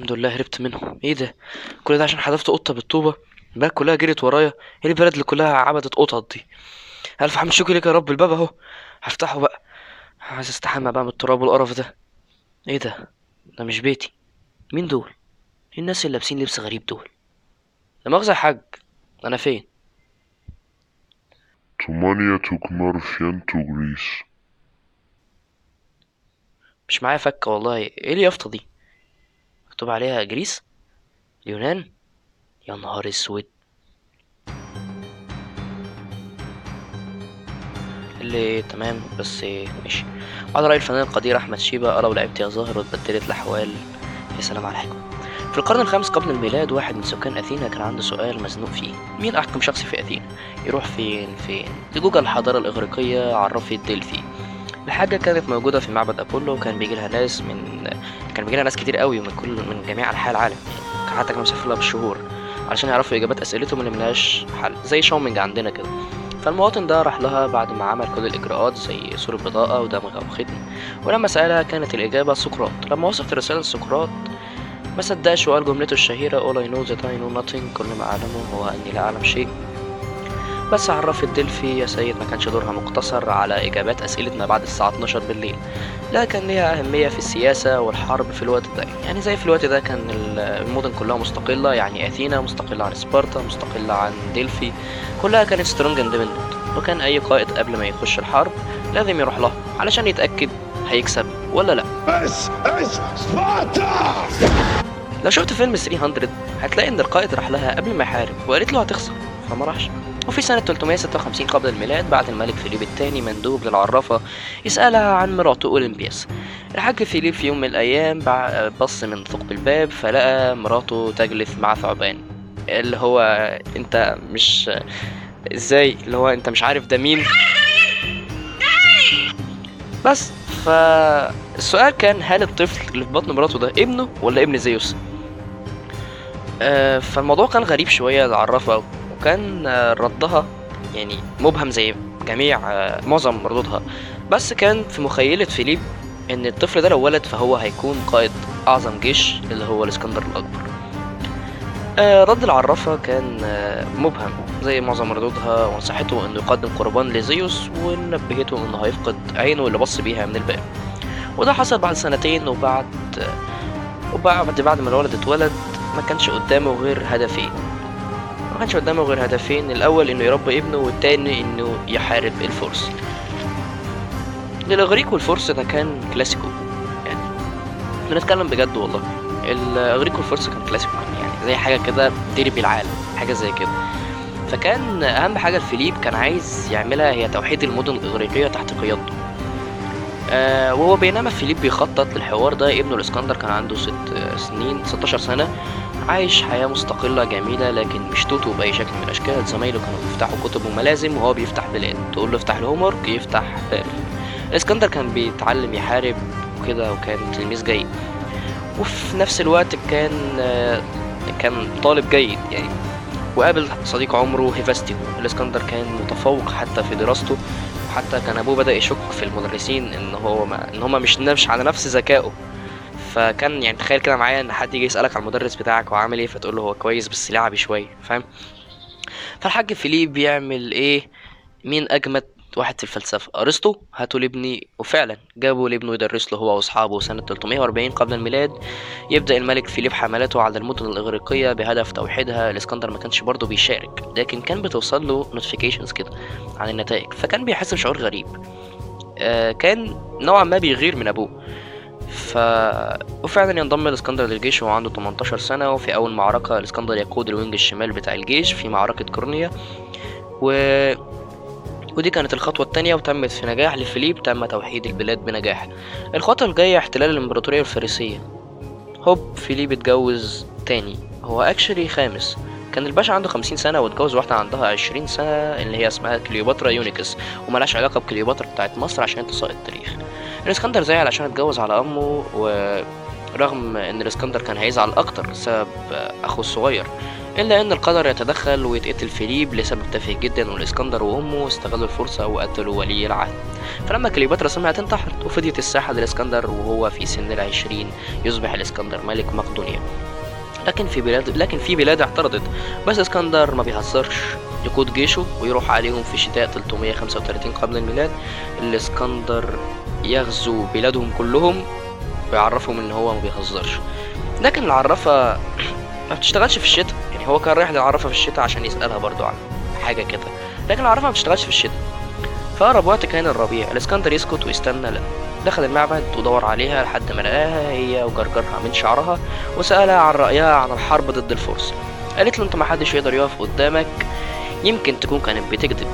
الحمد لله هربت منهم. إيه ده؟ كل ده عشان حذفت قطة بالطوبة؟ البلد كلها جريت ورايا. إيه البلد اللي كلها عبدت قطط دي؟ ألف حمد شكري لك يا رب. الباب أهو. هفتحه بقى. عايز أستحمى بقى من التراب والقرف ده. إيه ده؟ ده مش بيتي. مين دول؟ إيه الناس اللي لابسين لبس غريب دول؟ لا مؤاخذة يا حاج. أنا فين؟ ثمانية كمارفيانتو غريس مش معايا فكة والله. إيه اليافطة دي؟ مكتوب عليها جريس؟ اليونان يا نهار أسود. اللي تمام بس ماشي. على رأي الفنان القدير أحمد شيبة أرى ولعبت يا ظاهر واتبدلت الأحوال. يا سلام عليكم في القرن الخامس قبل الميلاد واحد من سكان أثينا كان عنده سؤال مزنوق فيه. مين أحكم شخص في أثينا؟ يروح فين فين؟ لجوجل الحضارة الإغريقية عرافة ديلفي الحاجة كانت موجودة في معبد أبولو وكان بيجي لها ناس من كان بيجي لها ناس كتير قوي من كل من جميع أنحاء العالم. يعني حتى كانوا مسافرين لها بالشهور علشان يعرفوا إجابات أسئلتهم اللي ملهاش حل زي شاومينج عندنا كده. فالمواطن ده راح لها بعد ما عمل كل الإجراءات زي صورة بطاقة ودمغة وختم ولما سألها كانت الإجابة سقراط. لما وصلت الرسالة لسقراط ما صدقش وقال جملته الشهيرة All I know that I know nothing كل ما أعلمه هو أني لا أعلم شيء. بس عرافة دلفي يا سيد ما كانش دورها مقتصر على إجابات أسئلة ما بعد الساعة 12 بالليل. لا كان ليها أهمية في السياسة والحرب في الوقت ده. يعني زي في الوقت ده كان المدن كلها مستقلة يعني أثينا مستقلة عن سبارتا مستقلة عن دلفي. كلها كانت strong independent وكان أي قائد قبل ما يخش الحرب لازم يروح لها علشان يتأكد هيكسب ولا لا. This is Sparta! لو شفت فيلم 300 هتلاقي إن القائد راح لها قبل ما يحارب وقالت له هتخسر. فما راحش. وفي سنة 356 قبل الميلاد بعت الملك فيليب الثاني مندوب للعرافة يسألها عن مراته أولمبياس. الحاج فيليب في يوم من الأيام بص من ثقب الباب فلقى مراته تجلس مع ثعبان. اللي هو أنت مش إزاي؟ اللي هو أنت مش عارف ده مين؟ بس فالسؤال كان هل الطفل اللي في بطن مراته ده ابنه ولا ابن زيوس؟ آه، فالموضوع كان غريب شوية للعرافة وكان آه، ردها يعني مبهم زي جميع آه، معظم ردودها. بس كان في مخيلة فيليب إن الطفل ده لو ولد فهو هيكون قائد أعظم جيش اللي هو الإسكندر الأكبر. آه، رد العرافة كان مبهم زي معظم ردودها ونصحته إنه يقدم قربان لزيوس ونبهته إنه هيفقد عينه اللي بص بيها من الباب. وده حصل بعد سنتين وبعد وبعد بعد ما الولد اتولد ما كانش قدامه غير هدفين. كانش قدامه غير هدفين الأول إنه يربي ابنه والتاني إنه يحارب الفرس. الاغريق والفرس ده كان كلاسيكو يعني بنتكلم بجد والله. الاغريق والفرس كان كلاسيكو يعني زي حاجة كده ديربي العالم حاجة زي كده. فكان أهم حاجة الفيليب كان عايز يعملها هي توحيد المدن الأغريقية تحت قيادته. آه وهو بينما فيليب بيخطط للحوار ده ابنه الإسكندر كان عنده ست سنين 16 سنة. عايش حياة مستقلة جميلة لكن مش توتو بأي شكل من الأشكال. زمايله كانوا بيفتحوا كتب وملازم وهو بيفتح بلاد. تقول له افتح ال homework يفتح باب الاسكندر كان بيتعلم يحارب وكده وكان تلميذ جيد. وفي نفس الوقت كان آه، كان طالب جيد يعني. وقابل صديق عمره هيفاستيو. الإسكندر كان متفوق حتى في دراسته وحتى كان أبوه بدأ يشك في المدرسين إن هو ما إن هما مش مش على نفس ذكائه. فكان يعني تخيل كده معايا إن حد يجي يسألك على المدرس بتاعك هو عامل إيه فتقول له هو كويس بس لعبي شوية فاهم؟ فالحاج فيليب بيعمل إيه؟ مين أجمد واحد في الفلسفة؟ أرسطو؟ هاتوا لابني وفعلا جابوا لابنه يدرس له هو وأصحابه سنة 340 قبل الميلاد. يبدأ الملك فيليب حملاته على المدن الإغريقية بهدف توحيدها. الإسكندر ما كانش برضه بيشارك لكن كان بتوصل له notifications كده عن النتائج فكان بيحس بشعور غريب. آه كان نوعا ما بيغير من أبوه. ف... وفعلا ينضم الاسكندر للجيش وهو عنده 18 سنة وفي أول معركة الإسكندر يقود ال wing الشمال بتاع الجيش في معركة كيرونيا. و... ودي كانت الخطوة التانية وتمت في نجاح لفيليب تم توحيد البلاد بنجاح. الخطوة الجاية احتلال الإمبراطورية الفارسية. هوب فيليب اتجوز تاني. هو actually خامس. كان الباشا عنده خمسين سنة واتجوز واحدة عندها عشرين سنة اللي هي اسمها كليوباترا يوريديكي. وملهاش علاقة بكليوباترا بتاعت مصر عشان تسقط التاريخ. الإسكندر زعل عشان اتجوز على أمه ورغم إن الإسكندر كان هيزعل أكتر بسبب أخوه الصغير إلا إن القدر يتدخل ويتقتل فيليب لسبب تافه جدا والإسكندر وأمه استغلوا الفرصة وقتلوا ولي العهد. فلما كليوباترا سمعت انتحرت وفضيت الساحة للإسكندر وهو في سن العشرين يصبح الإسكندر ملك مقدونيا. لكن في بلاد لكن في بلاد اعترضت. بس إسكندر ما بيهزرش. يقود جيشه ويروح عليهم في شتاء 335 قبل الميلاد. الإسكندر يغزو بلادهم كلهم ويعرفهم إن هو ما بيهزرش. لكن العرافة ما بتشتغلش في الشتاء. يعني هو كان رايح للعرافة في الشتاء عشان يسألها برضو عن حاجة كده. لكن العرافة ما بتشتغلش في الشتاء. فأقرب وقت كان الربيع. الإسكندر يسكت ويستنى لا دخل المعبد ودور عليها لحد ما لقاها هي وجرجرها من شعرها وسألها عن رأيها عن الحرب ضد الفرس. قالت له أنت محدش يقدر يقف قدامك. يمكن تكون كانت بتكذب.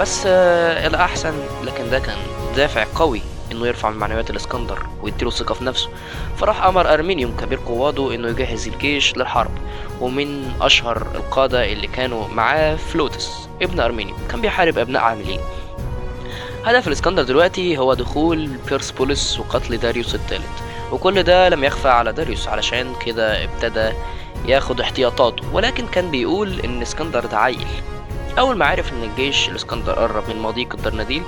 بس آه، الأحسن لكن ده كان دافع قوي إنه يرفع من معنويات الإسكندر ويديله ثقة في نفسه. فراح أمر أرمينيوم كبير قواده إنه يجهز الجيش للحرب. ومن أشهر القادة اللي كانوا معاه فلوتس ابن أرمينيوم. كان بيحارب أبناء عاملين. هدف الإسكندر دلوقتي هو دخول بيرسبوليس وقتل داريوس الثالث. وكل ده لم يخفى على داريوس علشان كده ابتدى ياخد احتياطاته. ولكن كان بيقول إن إسكندر ده عيل. أول ما عرف إن الجيش الإسكندر قرب من مضيق الدردنيل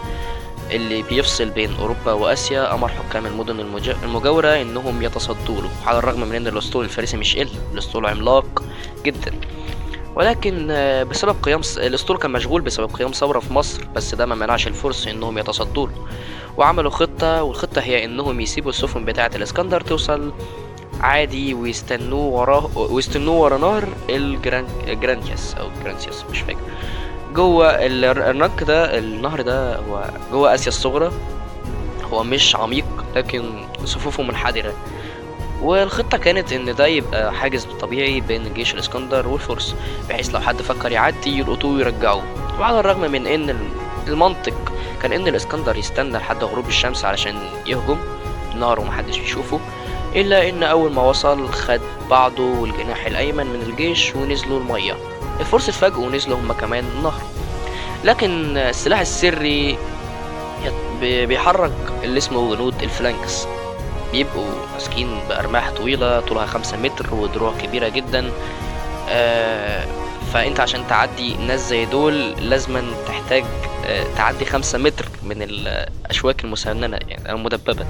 اللي بيفصل بين أوروبا وآسيا أمر حكام المدن المج- المجاورة إنهم يتصدوا له على الرغم من إن الأسطول الفارسي مش أقل الأسطول عملاق جدا. ولكن آه، بسبب قيام الأسطول كان مشغول بسبب قيام ثورة في مصر بس ده ما منعش الفرس إنهم يتصدوا له وعملوا خطة والخطة هي إنهم يسيبوا السفن بتاعة الإسكندر توصل عادي ويستنوه وراه ويستنوه ورا نهر الجران جرانياس أو جرانسياس مش فاكر. جوه ال- الرنك ده النهر ده هو جوه آسيا الصغرى. هو مش عميق لكن ضفوفه منحدرة. والخطة كانت إن ده يبقى حاجز طبيعي بين جيش الإسكندر والفرس بحيث لو حد فكر يعدي يلقطوه ويرجعوه. وعلى الرغم من إن المنطق كان إن الإسكندر يستنى لحد غروب الشمس علشان يهجم النهر ومحدش يشوفه إلا إن أول ما وصل خد بعضه والجناح الأيمن من الجيش ونزلوا المية. الفرس اتفاجئوا ونزلوا هما كمان النهر لكن السلاح السري بيتحرك اللي اسمه جنود الفلانكس. بيبقوا ماسكين بأرماح طويلة طولها خمسة متر ودروع كبيرة جدا. آه فأنت عشان تعدي ناس زي دول لازما تحتاج آه تعدي خمسة متر من الأشواك المسننة يعني المدببة.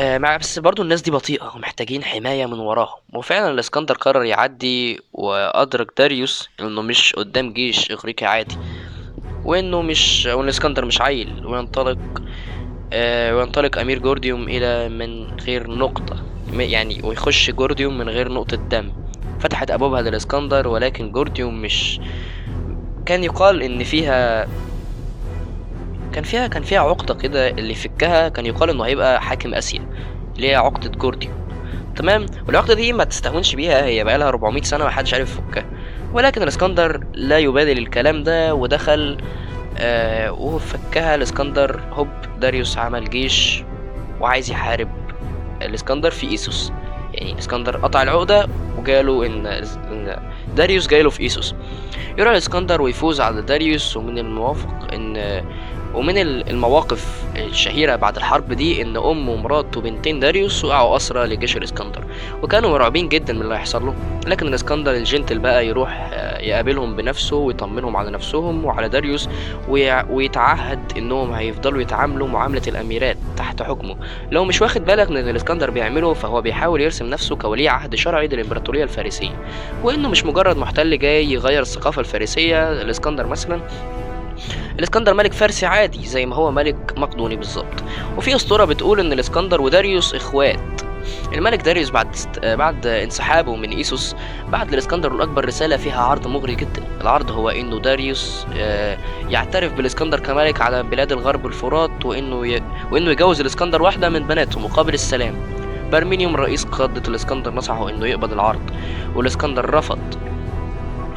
آه مع بس برضو الناس دي بطيئة ومحتاجين حماية من وراهم. وفعلا الإسكندر قرر يعدي وأدرك داريوس إنه مش قدام جيش إغريقي عادي وإنه مش وإن الإسكندر مش عيل وينطلق آه وينطلق أمير جورديوم إلى من غير نقطة. يعني ويخش جورديوم من غير نقطة دم. فتحت أبوابها للإسكندر ولكن جورديوم مش كان يقال إن فيها كان فيها كان فيها عقدة كده اللي فكها كان يقال إنه هيبقى حاكم آسيا اللي هي عقدة جورديوم تمام؟ والعقدة دي ما تستهونش بيها هي بقالها 400 سنة محدش عارف يفكها. ولكن الإسكندر لا يبالي الكلام ده ودخل آه وفكها الإسكندر هوب داريوس عمل جيش وعايز يحارب الإسكندر في إيسوس. يعني الإسكندر قطع العقدة وجاله إن داريوس جايله في إيسوس. يروح الإسكندر ويفوز على داريوس ومن الموافق إن ومن ال- المواقف الشهيرة بعد الحرب دي إن أم ومرات وبنتين داريوس وقعوا أسرى لجيش الإسكندر. وكانوا مرعوبين جدا من اللي هيحصل لهم. لكن الإسكندر ال gentle بقى يروح آه، يقابلهم بنفسه ويطمنهم على نفسهم وعلى داريوس ويتعهد إنهم هيفضلوا يتعاملوا معاملة الأميرات تحت حكمه. لو مش واخد بالك من اللي الإسكندر بيعمله فهو بيحاول يرسم نفسه كولي عهد شرعي للإمبراطورية الفارسية. وإنه مش مجرد محتل جاي يغير الثقافة الفارسية الإسكندر مثلا الإسكندر ملك فارسي عادي زي ما هو ملك مقدوني بالظبط. وفي أسطورة بتقول إن الإسكندر وداريوس إخوات. الملك داريوس بعد. بعد انسحابه من إيسوس بعت للإسكندر الأكبر رسالة فيها عرض مغري جدا. العرض هو إنه داريوس آه، يعترف بالإسكندر كملك على بلاد الغرب الفرات وإنه ي... وإنه يجوز الاسكندر واحدة من بناته مقابل السلام. برمينيوم رئيس قادة الإسكندر نصحه إنه يقبل العرض والإسكندر رفض.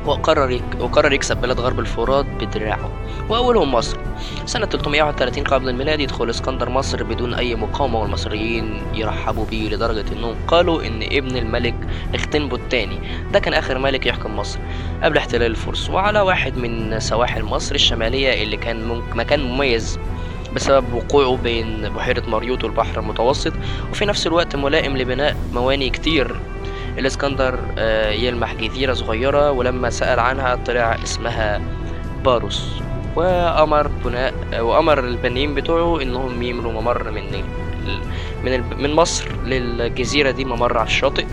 وقرر. وقرر يكسب بلاد غرب الفرات بدراعه. وأولهم مصر. سنة 331 قبل الميلاد يدخل إسكندر مصر بدون أي مقاومة والمصريين يرحبوا بيه لدرجة إنهم قالوا إن ابن الملك نختنبو الثاني ده كان آخر ملك يحكم مصر. قبل احتلال الفرس. وعلى واحد من سواحل مصر الشمالية اللي كان مكان مميز بسبب وقوعه بين بحيرة مريوط والبحر المتوسط. وفي نفس الوقت ملائم لبناء مواني كتير. الإسكندر آه، يلمح جزيرة صغيرة ولما سأل عنها طلع اسمها باروس وأمر بناء وأمر البنيين بتوعه إنهم يملوا ممر من من من مصر للجزيرة دي ممر على الشاطئ.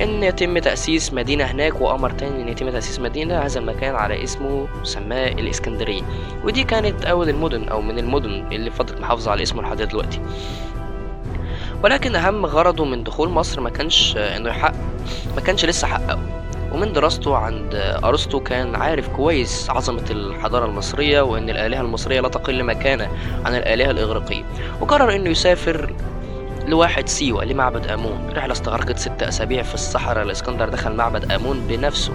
إن يتم تأسيس مدينة هناك وأمر تاني إن يتم تأسيس مدينة هذا المكان على اسمه سماه الإسكندرية. ودي كانت أول المدن أو من المدن اللي فضلت محافظة على اسمه لحد دلوقتي. ولكن أهم غرضه من دخول مصر ما كانش إنه يحقق ما كانش لسه حققه. ومن دراسته عند أرسطو كان عارف كويس عظمة الحضارة المصرية وإن الآلهة المصرية لا تقل مكانة عن الآلهة الإغريقية. وقرر إنه يسافر لواحد سيوة لمعبد آمون. رحلة استغرقت ست أسابيع في الصحراء. الإسكندر دخل معبد آمون بنفسه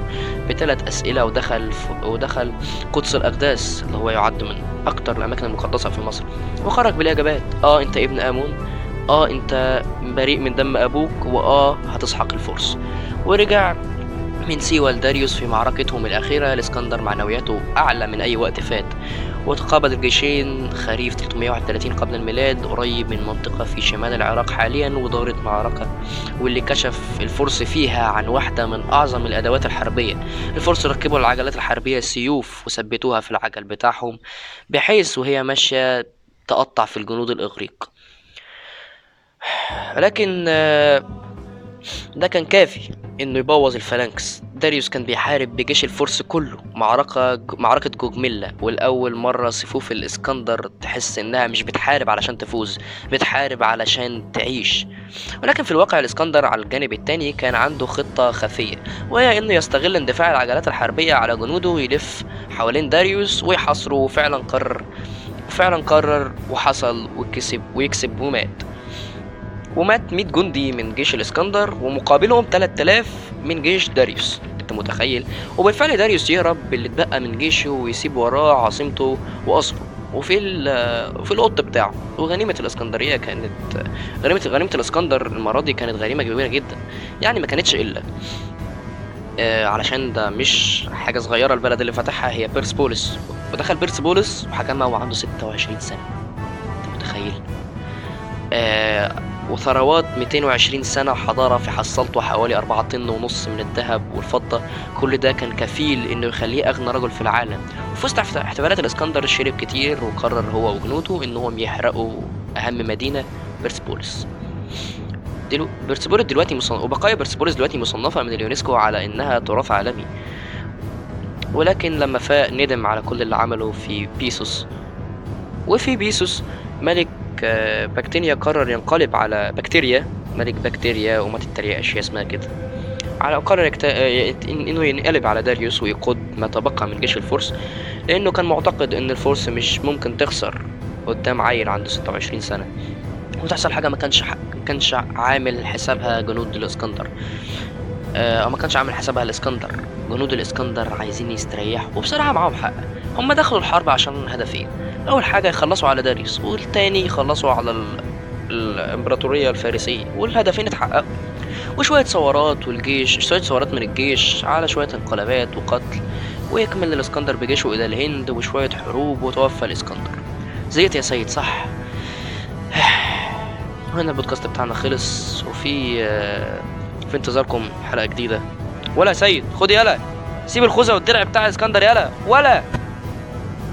بثلاث أسئلة ودخل ف... ودخل قدس الأقداس اللي هو يعد من أكتر الأماكن المقدسة في مصر. وخرج بالإجابات. آه أنت ابن آمون؟ آه أنت بريء من دم أبوك وآه هتسحق الفرس ورجع من سيوة لداريوس في معركتهم الأخيرة الإسكندر معنوياته أعلى من أي وقت فات. وتقابل الجيشين خريف 331 قبل الميلاد قريب من منطقة في شمال العراق حاليا ودارت معركة واللي كشف الفرس فيها عن واحدة من أعظم الأدوات الحربية. الفرس ركبوا العجلات الحربية سيوف وثبتوها في العجل بتاعهم بحيث وهي ماشية تقطع في الجنود الإغريق. ولكن آه، ده كان كافي إنه يبوظ الفلانكس داريوس كان بيحارب بجيش الفرس كله. معركة معركة جوجميلا ولأول مرة صفوف الإسكندر تحس إنها مش بتحارب علشان تفوز بتحارب علشان تعيش. ولكن في الواقع الإسكندر على الجانب التاني كان عنده خطة خفية وهي إنه يستغل اندفاع العجلات الحربية على جنوده ويلف حوالين داريوس ويحاصره. وفعلا قرر وفعلا قرر وحصل وكسب ويكسب ومات. ومات 100 جندي من جيش الإسكندر ومقابلهم 3000 من جيش داريوس. أنت متخيل؟ وبالفعل داريوس يهرب باللي اتبقى من جيشه ويسيب وراه عاصمته وقصره وفي ال- في القط بتاعه. وغنيمة الإسكندرية كانت غنيمة غنيمة الإسكندر المرة دي كانت غنيمة كبيرة جدا. يعني ما كانتش إلا. آه علشان ده مش حاجة صغيرة البلد اللي فتحها هي بيرسبوليس ودخل بيرسبوليس وحكمها وعنده 26 سنة. أنت متخيل؟ آه وثروات 220 سنة حضارة في حصلته حوالي 4 طن ونص من الذهب والفضة. كل ده كان كفيل إنه يخليه أغنى رجل في العالم. وفي احتفالات الإسكندر شرب كتير وقرر هو وجنوده إنهم يحرقوا أهم مدينة بيرسبوليس. دلو... بيرسبوليس دلوقتي مصنف وبقايا بيرسبوليس دلوقتي مصنفة من اليونسكو على إنها تراث عالمي. ولكن لما فاق ندم على كل اللي عمله في بيسوس. وفي بيسوس ملك آه، بكتيريا قرر ينقلب على بكتيريا ملك بكتيريا وما تتريقش هي اسمها كده. على قرر يكت... آه، إنه ينقلب على داريوس ويقود ما تبقى من جيش الفرس لأنه كان معتقد إن الفرس مش ممكن تخسر قدام عيل عنده 26 سنة. وتحصل حاجة ما كانش. ما كانش عامل حسابها جنود الإسكندر. آه، أو ما كانش عامل حسابها الإسكندر. جنود الإسكندر عايزين يستريحوا. وبصراحة معاهم حق. هم دخلوا الحرب عشان هدفين. أول حاجة يخلصوا على داريوس والتاني يخلصوا على ال... الإمبراطورية الفارسية والهدفين اتحققوا. وشوية ثورات والجيش شوية ثورات من الجيش على شوية انقلابات وقتل ويكمل الإسكندر بجيشه إلى الهند وشوية حروب وتوفى الإسكندر. زيت يا سيد صح. هنا البودكاست بتاعنا خلص وفي آه، في انتظاركم حلقة جديدة. ولا يا سيد خد يلا. سيب الخوذة والدرع بتاع الاسكندر يلا. ولا.